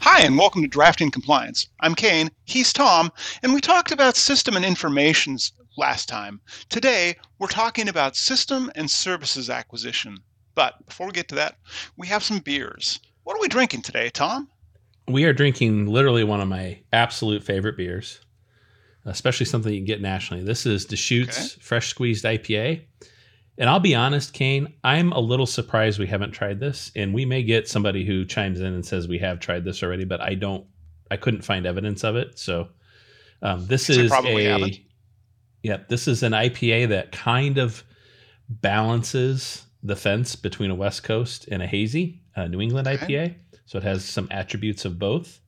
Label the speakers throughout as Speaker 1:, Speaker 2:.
Speaker 1: Hi, and welcome to Drafting Compliance. I'm Kayne, he's Tom, and we talked about system and informations last time. Today, we're talking about system and services acquisition. But before we get to that, we have some beers. What are we drinking today, Tom?
Speaker 2: We are drinking literally one of my absolute favorite beers, especially something you can get nationally. This is Deschutes
Speaker 1: Okay.
Speaker 2: Fresh Squeezed IPA. And I'll be honest, Kayne, I'm a little surprised we haven't tried this. And we may get somebody who chimes in and says we have tried this already, but I don't, I couldn't find evidence of it. So um, this is a,
Speaker 1: haven't.
Speaker 2: yeah, this is an IPA that kind of balances the fence between a West Coast and a hazy uh, New England
Speaker 1: Okay.
Speaker 2: IPA. So it has some attributes of both.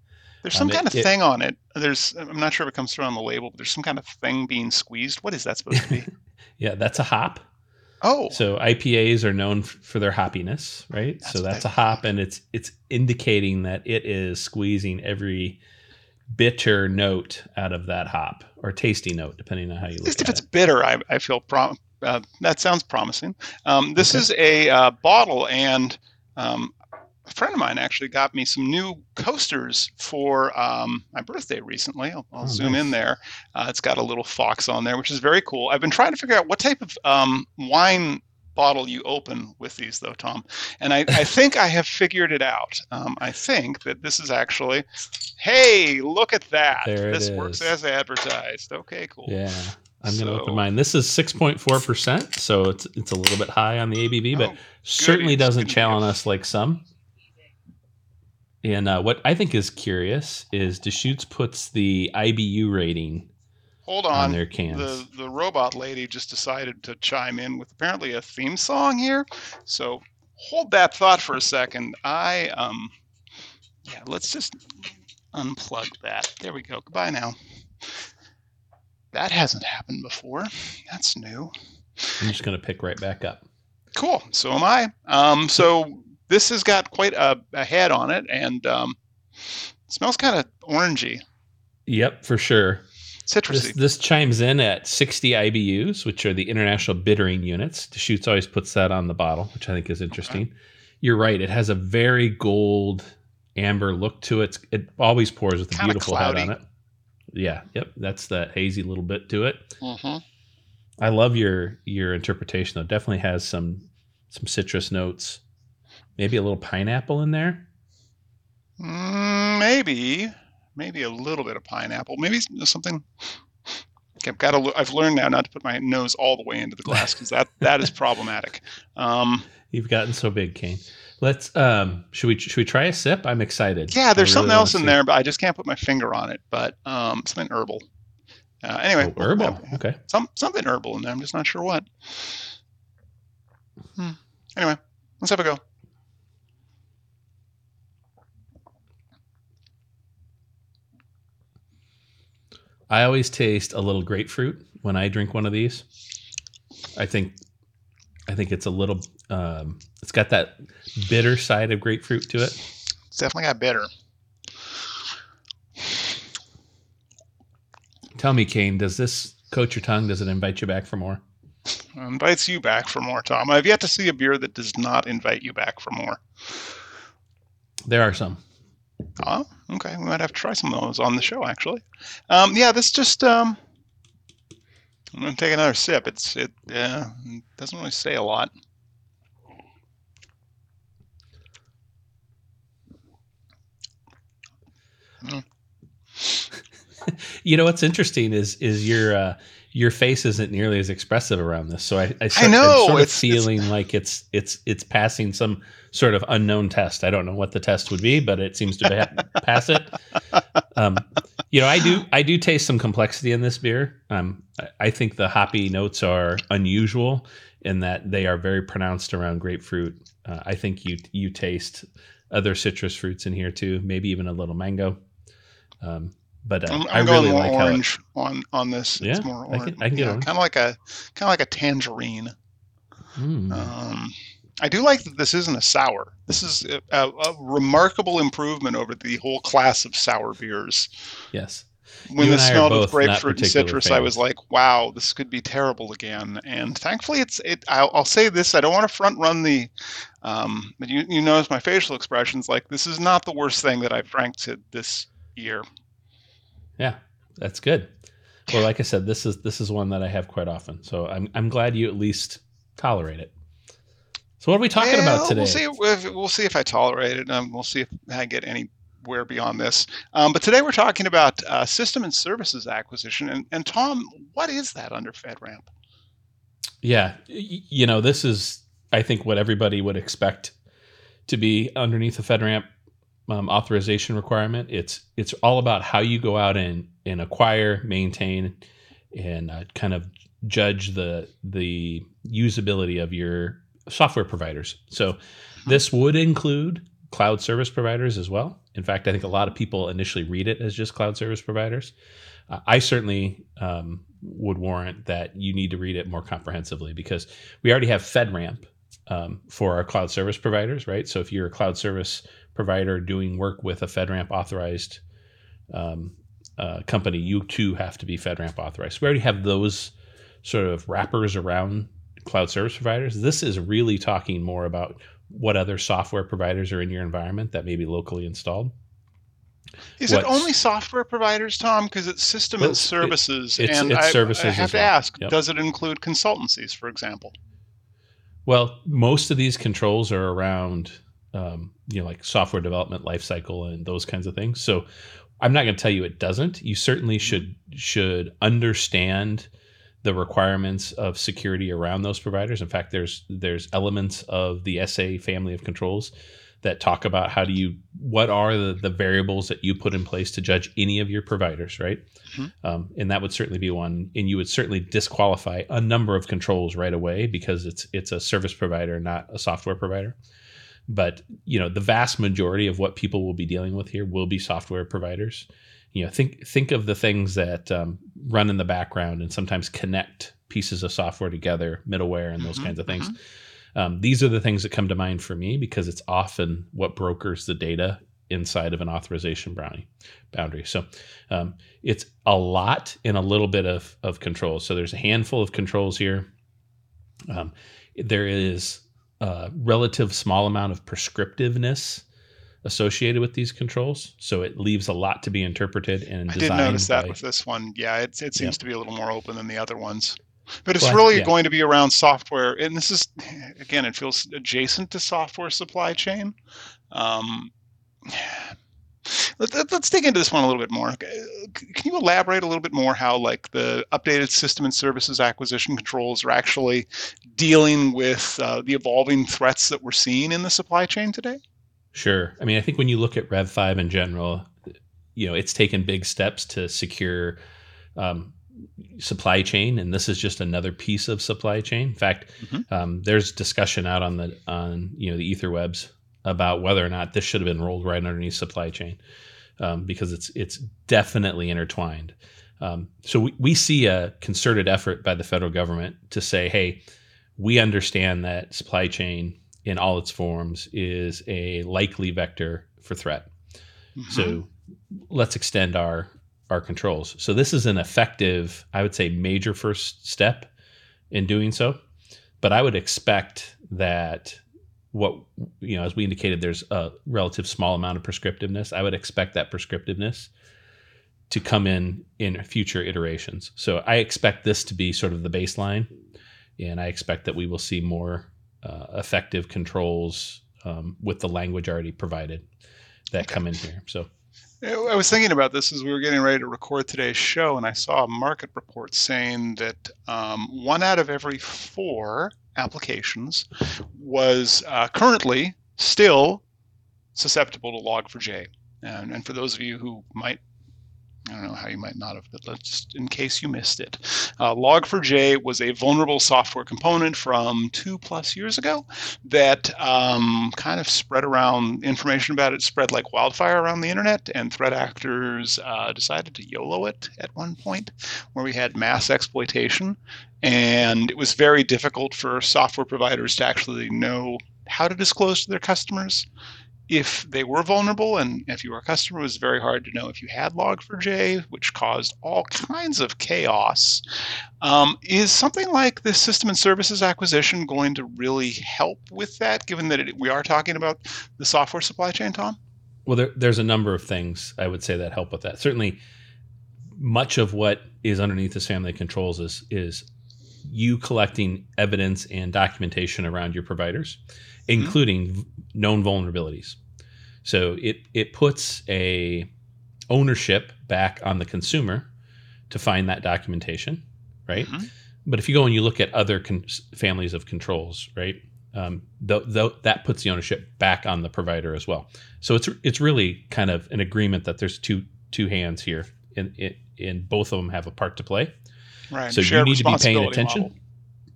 Speaker 1: There's some
Speaker 2: Um, it-
Speaker 1: kind of
Speaker 2: it-
Speaker 1: thing on it. There's I'm not sure if it comes through on the label, but there's some kind of thing being squeezed. What is that supposed to be?
Speaker 2: Yeah, that's a hop.
Speaker 1: Oh,
Speaker 2: So IPAs are known f- for their hoppiness, right?
Speaker 1: That's
Speaker 2: so that's a hop, and it's it's indicating that it is squeezing every bitter note out of that hop or tasty note, depending on how you
Speaker 1: at
Speaker 2: look
Speaker 1: least if it's
Speaker 2: it.
Speaker 1: bitter, I, I feel prom- uh, that sounds promising. Um, this
Speaker 2: Okay.
Speaker 1: is a uh, bottle, and um, a friend of mine actually got me some new coasters for um, my birthday recently. I'll, I'll
Speaker 2: Oh,
Speaker 1: zoom in there. Uh, it's got a little fox on there, which is very cool. I've been trying to figure out what type of um, wine bottle you open with these, though, Tom. And I, I think I have figured it out. Um, I think that this is actually. Hey, look at that!
Speaker 2: There it
Speaker 1: this works as advertised. Okay, cool.
Speaker 2: Yeah, I'm gonna
Speaker 1: So-
Speaker 2: open mine. This is 6.4 percent, so it's it's a little bit high on the ABV, but
Speaker 1: Oh,
Speaker 2: certainly doesn't challenge us like some. And uh, what I think is curious is Deschutes puts the IBU rating
Speaker 1: Hold
Speaker 2: on,
Speaker 1: on.
Speaker 2: their cans.
Speaker 1: the the robot lady just decided to chime in with apparently a theme song here. So hold that thought for a second. I um yeah, let's just unplug that. There we go. Goodbye now. That hasn't happened before. That's new.
Speaker 2: I'm just gonna pick right back up.
Speaker 1: Cool. So am I. Um so this has got quite a, a head on it and um smells kind of orangey,
Speaker 2: Yep, for sure.
Speaker 1: citrusy.
Speaker 2: This, this chimes in at 60 IBUs, which are the international bittering units. Deschutes always puts that on the bottle, which I think is interesting. You're right; it has a very gold amber look to it. It always pours with a beautiful head on it. Yeah, yep, that's that hazy little bit to it.
Speaker 1: Mhm.
Speaker 2: I love your your interpretation though. Definitely has some some citrus notes, maybe a little pineapple in there.
Speaker 1: Mm, maybe, maybe a little bit of pineapple. Maybe something. I've got to. I've learned now not to put my nose all the way into the glass because that that is problematic. Um,
Speaker 2: You've gotten so big, Kayne. Let's um should we should we try a sip? I'm excited.
Speaker 1: yeah, there's
Speaker 2: I
Speaker 1: something else in there, but I just can't put my finger on it. But um, something herbal. Uh, anyway,
Speaker 2: Oh, herbal.
Speaker 1: yeah,
Speaker 2: Okay.
Speaker 1: some something herbal in there. I'm just not sure what. Hmm. Anyway, let's have a go.
Speaker 2: I always taste a little grapefruit when I drink one of these. I think I think it's a little um it's got that bitter side of grapefruit to it.
Speaker 1: It's definitely got bitter.
Speaker 2: Tell me, Kayne, does this coat your tongue? Does it invite you back for more?
Speaker 1: Invites you back for more, Tom. I've yet to see a beer that does not invite you back for more.
Speaker 2: There are some.
Speaker 1: Oh, okay. We might have to try some of those on the show, actually. Um, yeah, this just. Um, I'm gonna take another sip. It's it uh, doesn't really say a lot.
Speaker 2: You know what's interesting is is your uh your face isn't nearly as expressive around this. So I, I, start,
Speaker 1: know,
Speaker 2: I'm sort of
Speaker 1: it's- it's-
Speaker 2: feeling like it's it's it's passing some sort of unknown test. I don't know what the test would be, but it seems to pass it. Um, you know, I do I do taste some complexity in this beer. Um, I, I think the hoppy notes are unusual in that they are very pronounced around grapefruit. Uh, I think you you taste other citrus fruits in here too, maybe even a little mango. Um, but uh,
Speaker 1: I'm,
Speaker 2: I
Speaker 1: I'm going
Speaker 2: really
Speaker 1: more
Speaker 2: like how it,
Speaker 1: orange on on this.
Speaker 2: Yeah,
Speaker 1: it's more
Speaker 2: I can- I can get orange.
Speaker 1: kind of like a kind of like a tangerine.
Speaker 2: Mm.
Speaker 1: Um, I do like that this isn't a sour. This is a, a, a remarkable improvement over the whole class of sour beers.
Speaker 2: yes.
Speaker 1: when
Speaker 2: You
Speaker 1: this
Speaker 2: and I
Speaker 1: smelled of grapefruit and citrus, I was like, "Wow, this could be terrible again." And thankfully, it's it. I'll, I'll say this: I don't want to front run the, um, but you you notice my facial expressions. Like this is not the worst thing that I've drank to this year.
Speaker 2: Yeah, that's good. Well, like I said, this is this is one that I have quite often. So I'm I'm glad you at least tolerate it. So what are we talking about today?
Speaker 1: We'll see. If, we'll see if I tolerate it. Um, we'll see if I get anywhere beyond this. Um, but today we're talking about uh, system and services acquisition. And, and Tom, what is that under FedRAMP?
Speaker 2: Yeah, you know, this is I think what everybody would expect to be underneath the FedRAMP um, authorization requirement. It's it's all about how you go out and and acquire, maintain, and uh, kind of judge the the usability of your software providers. So this would include cloud service providers as well. In fact, I think a lot of people initially read it as just cloud service providers. Uh, I certainly um, would warrant that you need to read it more comprehensively because we already have FedRAMP um, for our cloud service providers, right? So if you're a cloud service provider doing work with a FedRAMP authorized um, uh, company, you too have to be FedRAMP authorized. We already have those sort of wrappers around cloud service providers. This is really talking more about what other software providers are in your environment that may be locally installed.
Speaker 1: Is it only software providers, Tom? Because it's system
Speaker 2: Well,
Speaker 1: and
Speaker 2: it-
Speaker 1: services.
Speaker 2: it's-
Speaker 1: and
Speaker 2: it's
Speaker 1: I,
Speaker 2: services
Speaker 1: I have to ask,
Speaker 2: Yep.
Speaker 1: does it include consultancies, for example?
Speaker 2: Well, most of these controls are around, um, you know, like software development lifecycle and those kinds of things. So, I'm not going to tell you it doesn't. You certainly should should understand the requirements of security around those providers. In fact, there's there's elements of the SA family of controls that talk about how do you what are the, the variables that you put in place to judge any of your providers, right?
Speaker 1: Mhm.
Speaker 2: Um, and that would certainly be one. And you would certainly disqualify a number of controls right away because it's it's a service provider, not a software provider. But you know, the vast majority of what people will be dealing with here will be software providers. You know, think think of the things that um, run in the background and sometimes connect pieces of software together, middleware, and those
Speaker 1: Mhm,
Speaker 2: kinds of things. Um, these are the things that come to mind for me because it's often what brokers the data inside of an authorization brownie boundary. So um, it's a lot in a little bit of, of controls. So there's a handful of controls here. Um, there is a relative small amount of prescriptiveness associated with these controls. So it leaves a lot to be interpreted and
Speaker 1: I did
Speaker 2: designed
Speaker 1: notice that
Speaker 2: by-
Speaker 1: with this one. Yeah, it, it seems
Speaker 2: Yeah.
Speaker 1: to be a little more open than the other ones. But it's
Speaker 2: Well,
Speaker 1: really
Speaker 2: yeah.
Speaker 1: going to be around software. And this is, again, it feels adjacent to software supply chain. Um, let, let's dig into this one a little bit more. Can you elaborate a little bit more how, like, the updated system and services acquisition controls are actually dealing with uh, the evolving threats that we're seeing in the supply chain today?
Speaker 2: Sure. I mean, I think when you look at Rev 5 in general, you know, it's taken big steps to secure um, supply chain, and this is just another piece of supply chain. In fact,
Speaker 1: Mhm.
Speaker 2: um, there's discussion out on the on you know the etherwebs about whether or not this should have been rolled right underneath supply chain um, because it's it's definitely intertwined. Um, so we, we see a concerted effort by the federal government to say, hey, we understand that supply chain in all its forms is a likely vector for threat.
Speaker 1: Mhm.
Speaker 2: So let's extend our our controls. So this is an effective, I would say, major first step in doing so. But I would expect that what you know, as we indicated, there's a relative small amount of prescriptiveness. I would expect that prescriptiveness to come in in future iterations. So I expect this to be sort of the baseline, and I expect that we will see more uh, effective controls um, with the language already provided that
Speaker 1: Okay.
Speaker 2: come in here. So
Speaker 1: I was thinking about this as we were getting ready to record today's show, and I saw a market report saying that um, one out of every four applications was uh, currently still susceptible to Log4j. And, and for those of you who might, I don't know how you might not have, but let's just in case you missed it, uh, Log4j was a vulnerable software component from two plus years ago that um, kind of spread around information about it spread like wildfire around the internet and threat actors uh, decided to yolo it at one point where we had mass exploitation. And it was very difficult for software providers to actually know how to disclose to their customers if they were vulnerable, and if you were a customer, it was very hard to know if you had Log4j, which caused all kinds of chaos. Um, is something like this system and services acquisition going to really help with that, given that it, we are talking about the software supply chain, Tom?
Speaker 2: Well, there, there's a number of things I would say that help with that. Certainly, much of what is underneath this family controls is is you collecting evidence and documentation around your providers, mm-hmm. including mm-hmm. known vulnerabilities. So it it puts a ownership back on the consumer to find that documentation, right? Mm-hmm. But if you go and you look at other con- families of controls, right, um, th- th- that puts the ownership back on the provider as well. So it's it's really kind of an agreement that there's two two hands here, and and both of them have a part to play.
Speaker 1: Right.
Speaker 2: So you need to be paying attention. Model.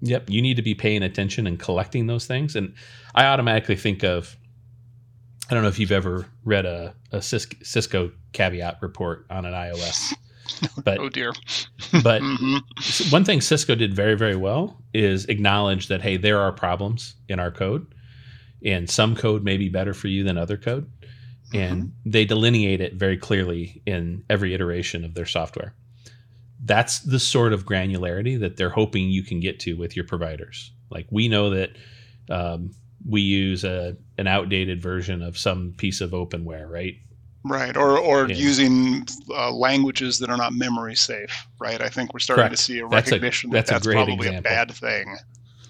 Speaker 2: Yep, you need to be paying attention and collecting those things. And I automatically think of I don't know if you've ever read a, a Cisco caveat report on an iOS.
Speaker 1: But oh dear.
Speaker 2: but mm-hmm. one thing Cisco did very very well is acknowledge that hey there are problems in our code, and some code may be better for you than other code, and mm-hmm. they delineate it very clearly in every iteration of their software. That's the sort of granularity that they're hoping you can get to with your providers. Like we know that um, we use a an outdated version of some piece of openware, right?
Speaker 1: Right, or or using uh, languages that are not memory safe, right? I think we're starting Correct. to see a recognition that's a, that's, that that's probably example. a bad thing.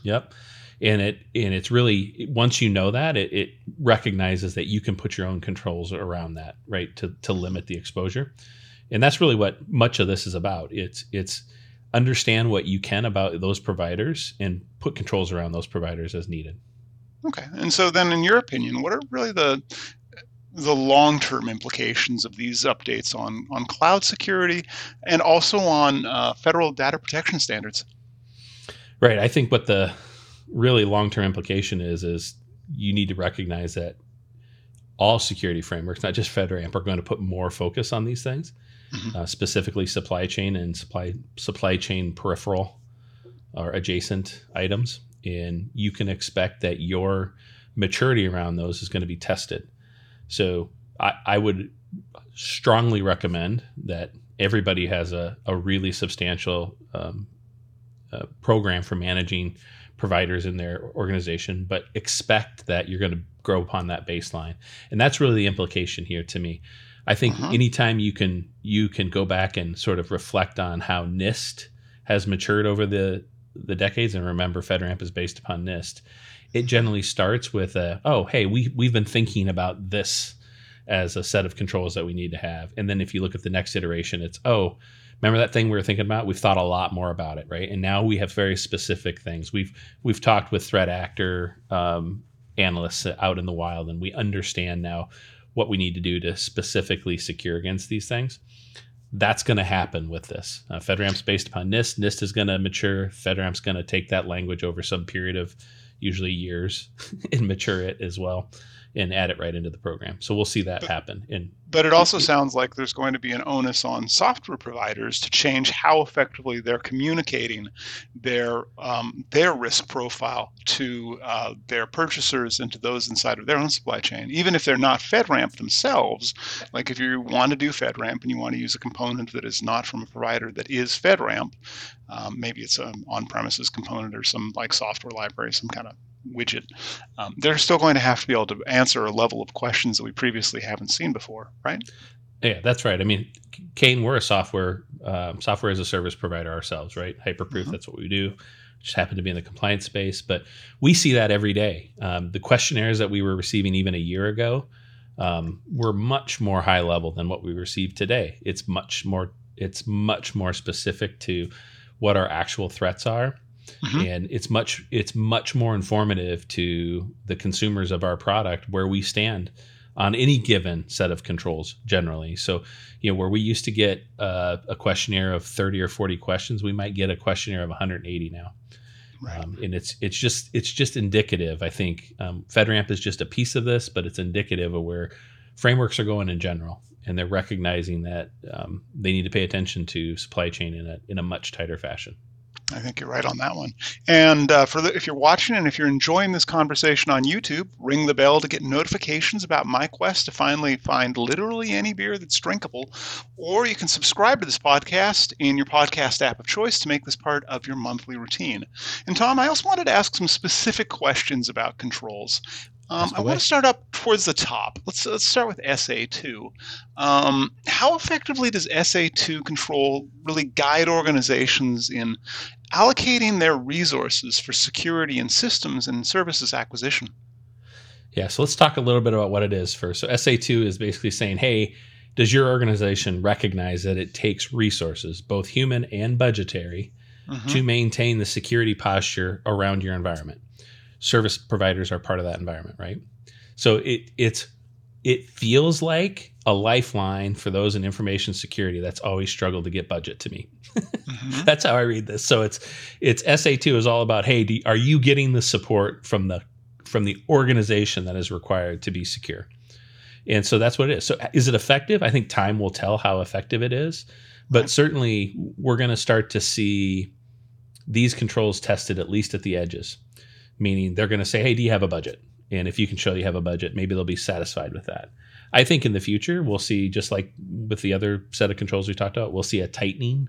Speaker 2: Yep, and it and it's really once you know that it, it recognizes that you can put your own controls around that, right? To to limit the exposure, and that's really what much of this is about. It's it's understand what you can about those providers and put controls around those providers as needed.
Speaker 1: Okay, and so then, in your opinion, what are really the the long-term implications of these updates on on cloud security and also on uh, federal data protection standards?
Speaker 2: Right. I think what the really long-term implication is is you need to recognize that all security frameworks, not just FedRAMP, are going to put more focus on these things, mm-hmm. uh, specifically supply chain and supply supply chain peripheral or adjacent items and you can expect that your maturity around those is going to be tested. So I, I would strongly recommend that everybody has a, a really substantial um, uh, program for managing providers in their organization, but expect that you're going to grow upon that baseline. And that's really the implication here to me. I think uh-huh. anytime you can you can go back and sort of reflect on how NIST has matured over the the decades, and remember, FedRAMP is based upon NIST. It generally starts with a, oh, hey, we we've been thinking about this as a set of controls that we need to have, and then if you look at the next iteration, it's oh, remember that thing we were thinking about? We've thought a lot more about it, right? And now we have very specific things. We've we've talked with threat actor um, analysts out in the wild, and we understand now what we need to do to specifically secure against these things that's going to happen with this. Uh, FedRAMP's based upon NIST. NIST is going to mature. FedRAMP's going to take that language over some period of usually years and mature it as well and add it right into the program. So we'll see that happen. And
Speaker 1: but it also sounds like there's going to be an onus on software providers to change how effectively they're communicating their um, their risk profile to uh, their purchasers and to those inside of their own supply chain. Even if they're not FedRAMP themselves, like if you want to do FedRAMP and you want to use a component that is not from a provider that is FedRAMP, um, maybe it's an on-premises component or some like software library, some kind of widget, um, they're still going to have to be able to answer a level of questions that we previously haven't seen before, right?
Speaker 2: Yeah, that's right. I mean, Kayne, we're a software um, software as a service provider ourselves, right? Hyperproof, mm-hmm. that's what we do. Just happen to be in the compliance space, but we see that every day. Um, the questionnaires that we were receiving even a year ago um, were much more high level than what we receive today. It's much more it's much more specific to what our actual threats are Mm-hmm. and it's much it's much more informative to the consumers of our product where we stand on any given set of controls generally so you know where we used to get uh, a questionnaire of 30 or 40 questions we might get a questionnaire of 180 now right. um, and it's it's just it's just indicative i think um, fedramp is just a piece of this but it's indicative of where frameworks are going in general and they're recognizing that um, they need to pay attention to supply chain in a in a much tighter fashion
Speaker 1: I think you're right on that one. And uh, for the, if you're watching and if you're enjoying this conversation on YouTube, ring the bell to get notifications about my quest to finally find literally any beer that's drinkable. Or you can subscribe to this podcast in your podcast app of choice to make this part of your monthly routine. And Tom, I also wanted to ask some specific questions about controls. Um, I want to start up towards the top. Let's let's start with SA2. Um, how effectively does SA2 control really guide organizations in allocating their resources for security and systems and services acquisition?
Speaker 2: Yeah, so let's talk a little bit about what it is first. So SA2 is basically saying, hey, does your organization recognize that it takes resources, both human and budgetary, mm-hmm. to maintain the security posture around your environment? Service providers are part of that environment, right? So it it's it feels like a lifeline for those in information security that's always struggled to get budget to me. mm-hmm. That's how I read this. So it's it's SA2 is all about hey, do, are you getting the support from the from the organization that is required to be secure? And so that's what it is. So is it effective? I think time will tell how effective it is, but certainly we're going to start to see these controls tested at least at the edges meaning they're going to say, hey, do you have a budget? And if you can show you have a budget, maybe they'll be satisfied with that. I think in the future, we'll see, just like with the other set of controls we talked about, we'll see a tightening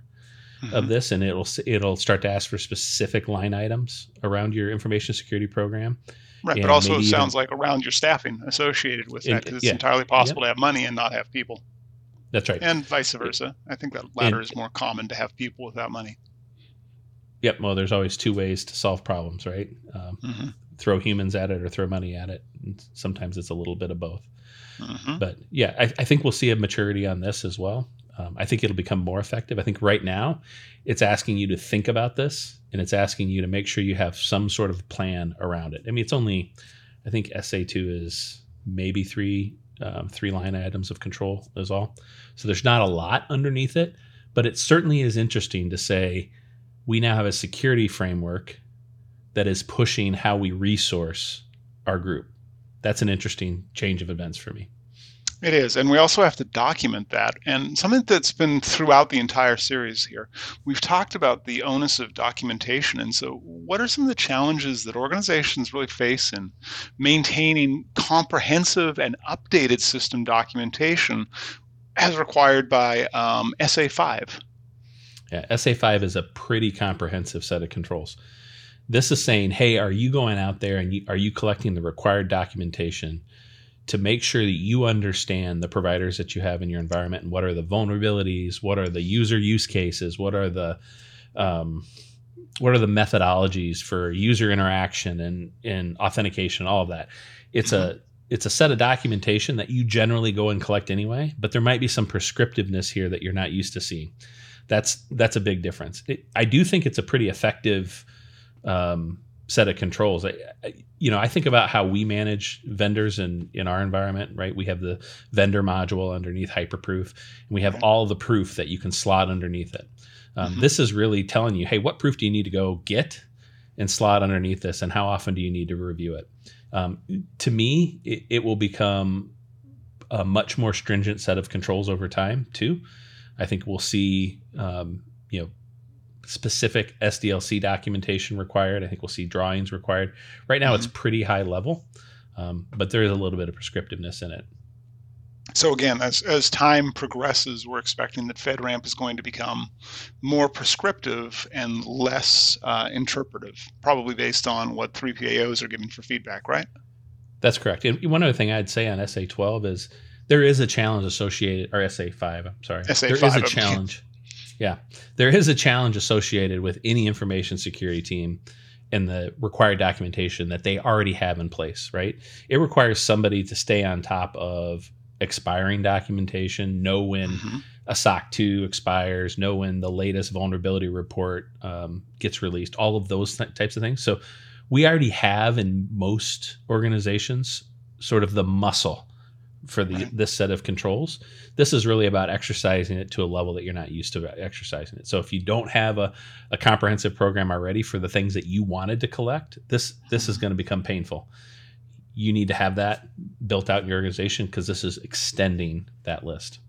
Speaker 2: mm-hmm. of this and it'll it'll start to ask for specific line items around your information security program.
Speaker 1: Right, but also it sounds even, like around your staffing associated with that because it's yeah, entirely possible to have money and not have people.
Speaker 2: That's right.
Speaker 1: And vice versa. I think that latter and, is more common to have people without money.
Speaker 2: Yep. Well, there's always two ways to solve problems, right? Um, mm-hmm. Throw humans at it or throw money at it. And sometimes it's a little bit of both. Mm-hmm. But yeah, I, I, think we'll see a maturity on this as well. Um, I think it'll become more effective. I think right now it's asking you to think about this and it's asking you to make sure you have some sort of plan around it. I mean, it's only, I think SA2 is maybe three um, three line items of control is all. So there's not a lot underneath it, but it certainly is interesting to say, we now have a security framework that is pushing how we resource our group. That's an interesting change of events for me.
Speaker 1: It is. And we also have to document that. And something that's been throughout the entire series here, we've talked about the onus of documentation. And so, what are some of the challenges that organizations really face in maintaining comprehensive and updated system documentation as required by um, SA5?
Speaker 2: Yeah, SA5 is a pretty comprehensive set of controls. This is saying, hey, are you going out there and you, are you collecting the required documentation to make sure that you understand the providers that you have in your environment and what are the vulnerabilities, what are the user use cases, what are the um, what are the methodologies for user interaction and, and authentication, all of that. It's a it's a set of documentation that you generally go and collect anyway, but there might be some prescriptiveness here that you're not used to seeing that's that's a big difference. It, I do think it's a pretty effective um, set of controls. I, I, you know, I think about how we manage vendors in in our environment. Right, we have the vendor module underneath Hyperproof, and we have all the proof that you can slot underneath it. Um, mm-hmm. This is really telling you, hey, what proof do you need to go get and slot underneath this, and how often do you need to review it? Um, to me, it, it will become a much more stringent set of controls over time too. I think we'll see, um, you know, specific SDLC documentation required. I think we'll see drawings required. Right now, mm-hmm. it's pretty high level, um, but there is a little bit of prescriptiveness in it.
Speaker 1: So again, as as time progresses, we're expecting that FedRAMP is going to become more prescriptive and less uh, interpretive, probably based on what 3PAOs are giving for feedback, right?
Speaker 2: That's correct. And one other thing I'd say on SA12 is there is a challenge associated, or SA5, I'm sorry.
Speaker 1: SA5.
Speaker 2: There is a challenge. Yeah. There is a challenge associated with any information security team and the required documentation that they already have in place, right? It requires somebody to stay on top of expiring documentation, know when mm-hmm. a SOC 2 expires, know when the latest vulnerability report um, gets released, all of those th- types of things. So we already have in most organizations sort of the muscle for the this set of controls. This is really about exercising it to a level that you're not used to exercising it. So if you don't have a, a comprehensive program already for the things that you wanted to collect, this this is mm-hmm. going to become painful. You need to have that built out in your organization because this is extending that list.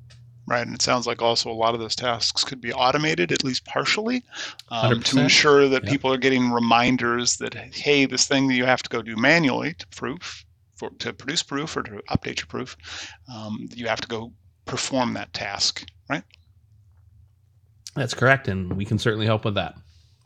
Speaker 1: Right, and it sounds like also a lot of those tasks could be automated, at least partially, um, to ensure that
Speaker 2: Yep.
Speaker 1: people are getting reminders that hey, this thing that you have to go do manually to proof, for to produce proof or to update your proof, um, you have to go perform that task. Right?
Speaker 2: That's correct, and we can certainly help with that.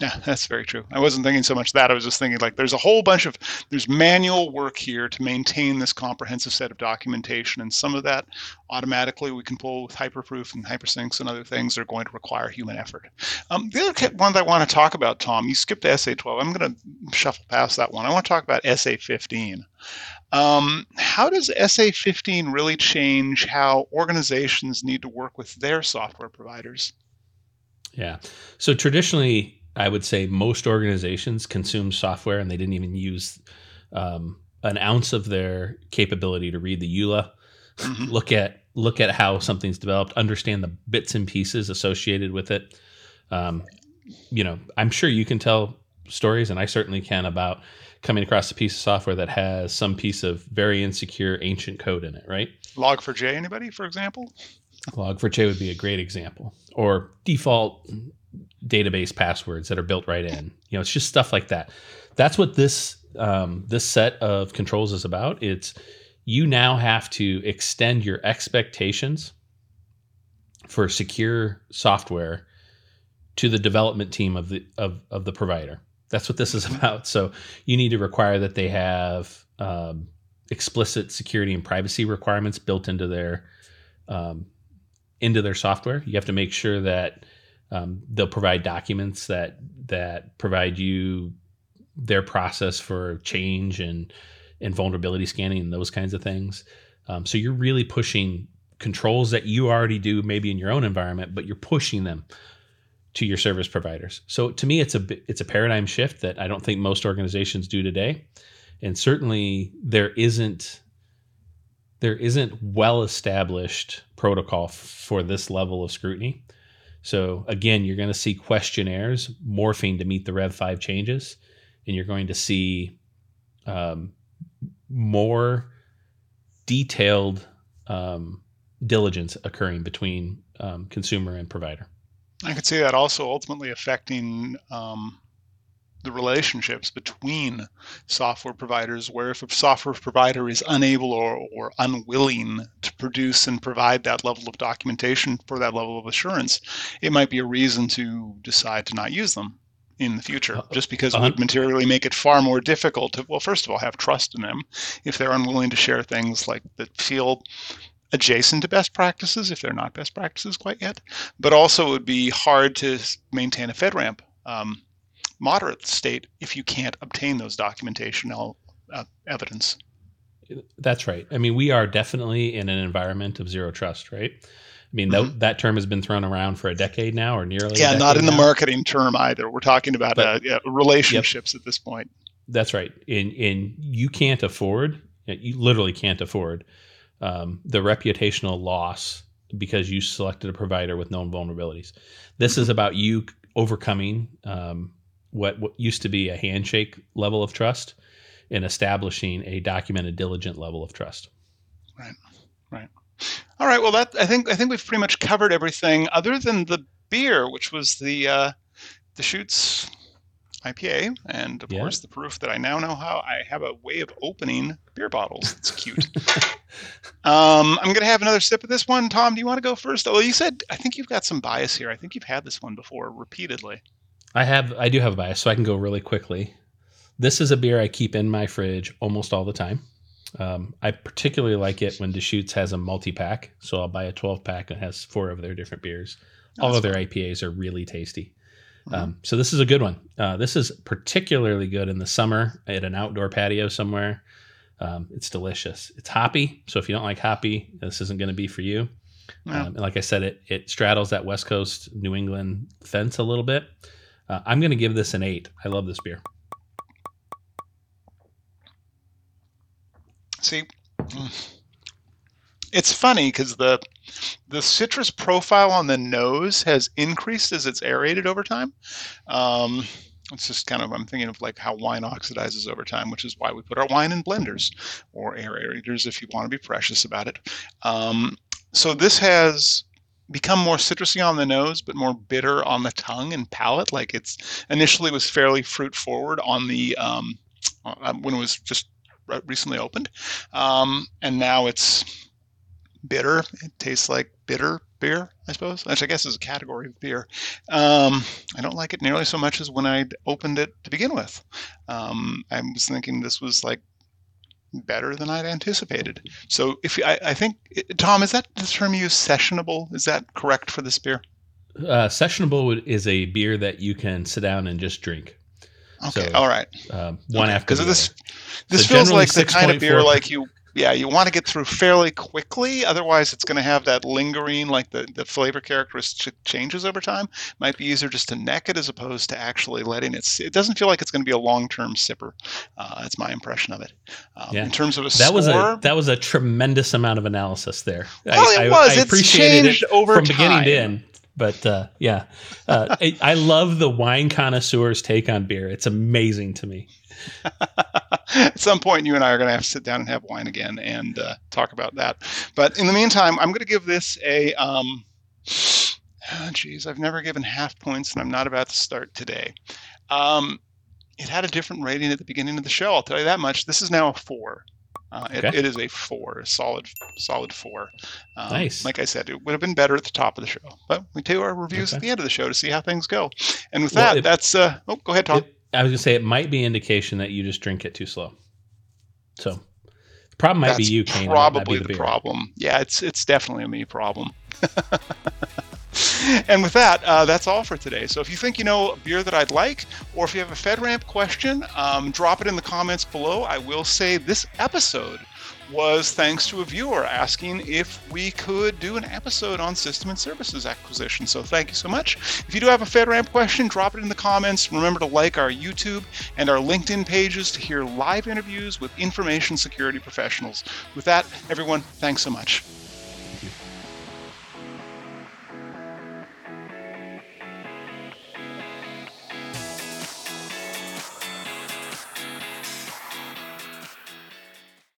Speaker 1: Yeah, that's very true. I wasn't thinking so much that. I was just thinking like there's a whole bunch of there's manual work here to maintain this comprehensive set of documentation, and some of that automatically we can pull with hyperproof and hypersyncs and other things are going to require human effort. Um, the other one that I want to talk about, Tom, you skipped SA12. I'm going to shuffle past that one. I want to talk about SA15. Um, how does SA15 really change how organizations need to work with their software providers?
Speaker 2: Yeah. So traditionally, I would say most organizations consume software and they didn't even use um, an ounce of their capability to read the EULA,
Speaker 1: Mhm.
Speaker 2: look at look at how something's developed, understand the bits and pieces associated with it. Um, you know, I'm sure you can tell stories, and I certainly can about coming across a piece of software that has some piece of very insecure ancient code in it, right?
Speaker 1: Log4j, anybody, for example?
Speaker 2: Log4j would be a great example, or default database passwords that are built right in. You know, it's just stuff like that. That's what this um, this set of controls is about. It's you now have to extend your expectations for secure software to the development team of the of, of the provider. That's what this is about. So you need to require that they have um, explicit security and privacy requirements built into their um, into their software. You have to make sure that um, they'll provide documents that that provide you their process for change and and vulnerability scanning and those kinds of things. Um, so you're really pushing controls that you already do maybe in your own environment, but you're pushing them to your service providers. So to me, it's a it's a paradigm shift that I don't think most organizations do today, and certainly there isn't there isn't well established protocol f- for this level of scrutiny. So again, you're going to see questionnaires morphing to meet the Rev five changes, and you're going to see um, more detailed um, diligence occurring between um, consumer and provider.
Speaker 1: I could see that also ultimately affecting um, the relationships between software providers, where if a software provider is unable or, or unwilling to produce and provide that level of documentation for that level of assurance, it might be a reason to decide to not use them in the future,
Speaker 2: Uh,
Speaker 1: just because it
Speaker 2: uh-huh.
Speaker 1: would materially make it far more difficult to, well, first of all, have trust in them if they're unwilling to share things like that feel adjacent to best practices if they're not best practices quite yet but also it would be hard to maintain a FedRAMP um, moderate state if you can't obtain those documentational uh, evidence.
Speaker 2: That's right. I mean, we are definitely in an environment of zero trust, right? I mean, tho- that term has been thrown around for a decade now, or nearly. a
Speaker 1: Yeah, not in the marketing term either. We're talking about uh,
Speaker 2: But-
Speaker 1: yeah, relationships at this point.
Speaker 2: That's right. And and you can't afford, you literally can't afford um, the reputational loss because you selected a provider with known vulnerabilities. This is about you overcoming um, what what used to be a handshake level of trust and establishing a documented, diligent level of trust.
Speaker 1: Right right all right. Well, that I think I think we've pretty much covered everything other than the beer, which was the uh, Deschutes IPA, and of
Speaker 2: Yeah.
Speaker 1: course the proof that I now know how I have a way of opening beer bottles. It's cute. um, I'm gonna have another sip of this one. Tom, do you want to go first? Oh, you said I think you've got some bias here. I think you've had this one before repeatedly.
Speaker 2: I have I do have a bias, so I can go really quickly. This is a beer I keep in my fridge almost all the time. Um, I particularly like it when Deschutes has a multi pack, so I'll buy a 12 pack and has four of their different beers. All of their IPAs are really tasty.
Speaker 1: Mhm.
Speaker 2: Um, so this is a good one. Uh, this is particularly good in the summer at an outdoor patio somewhere. Um, it's delicious. It's hoppy, so if you don't like hoppy, this isn't going to be for you.
Speaker 1: Yeah.
Speaker 2: Um, and like I said, it it straddles that West Coast New England fence a little bit. Uh, I'm going to give this an eight. I love this beer.
Speaker 1: See, mm. it's funny because the the citrus profile on the nose has increased as it's aerated over time. Um, it's just kind of I'm thinking of like how wine oxidizes over time, which is why we put our wine in blenders or aerators if you want to be precious about it. Um, so this has become more citrusy on the nose, but more bitter on the tongue and palate. Like it's initially was fairly fruit forward on the um, uh, when it was just recently opened, um, and now it's bitter. It tastes like bitter beer, I suppose, which I guess is a category of beer. Um, I don't like it nearly so much as when I opened it to begin with. Um, I was thinking this was like better than I'd anticipated. So if I, I think Tom, is that the term you use sessionable? Is that correct for this beer?
Speaker 2: Uh, sessionable is a beer that you can sit down and just drink.
Speaker 1: Okay, so, all right.
Speaker 2: Uh, one okay, after because
Speaker 1: this. This so feels like the kind of beer like you yeah, you want to get through fairly quickly. Otherwise, it's going to have that lingering, like the, the flavor characteristic changes over time. Might be easier just to neck it as opposed to actually letting it. It doesn't feel like it's going to be a long term sipper. Uh, that's my impression of it. Um, yeah. In terms of a
Speaker 2: that
Speaker 1: score,
Speaker 2: was a that was a tremendous amount of analysis there.
Speaker 1: Well, I, it was. I, I appreciated it over
Speaker 2: from
Speaker 1: time.
Speaker 2: beginning to end. But uh, yeah, uh, I, I love the wine connoisseur's take on beer. It's amazing to me.
Speaker 1: At some point, you and I are going to have to sit down and have wine again and uh, talk about that. But in the meantime, I'm going to give this a. Um, oh, geez, I've never given half points, and I'm not about to start today. Um, it had a different rating at the beginning of the show. I'll tell you that much. This is now a four. Uh, okay. it, it is a four, a solid, solid four.
Speaker 2: Um, nice.
Speaker 1: Like I said, it would have been better at the top of the show, but we do our reviews okay. at the end of the show to see how things go. And with well, that, that's. Uh, oh, go ahead, Tom.
Speaker 2: It, I was gonna say it might be indication that you just drink it too slow. So the problem might
Speaker 1: That's
Speaker 2: be you, Kayne.
Speaker 1: Probably
Speaker 2: the,
Speaker 1: the problem. Yeah, it's it's definitely a me problem. and with that, uh, that's all for today. So if you think you know a beer that I'd like, or if you have a FedRAMP question, um, drop it in the comments below. I will say this episode was thanks to a viewer asking if we could do an episode on system and services acquisition. So thank you so much. If you do have a FedRAMP question, drop it in the comments. Remember to like our YouTube and our LinkedIn pages to hear live interviews with information security professionals. With that, everyone, thanks so much.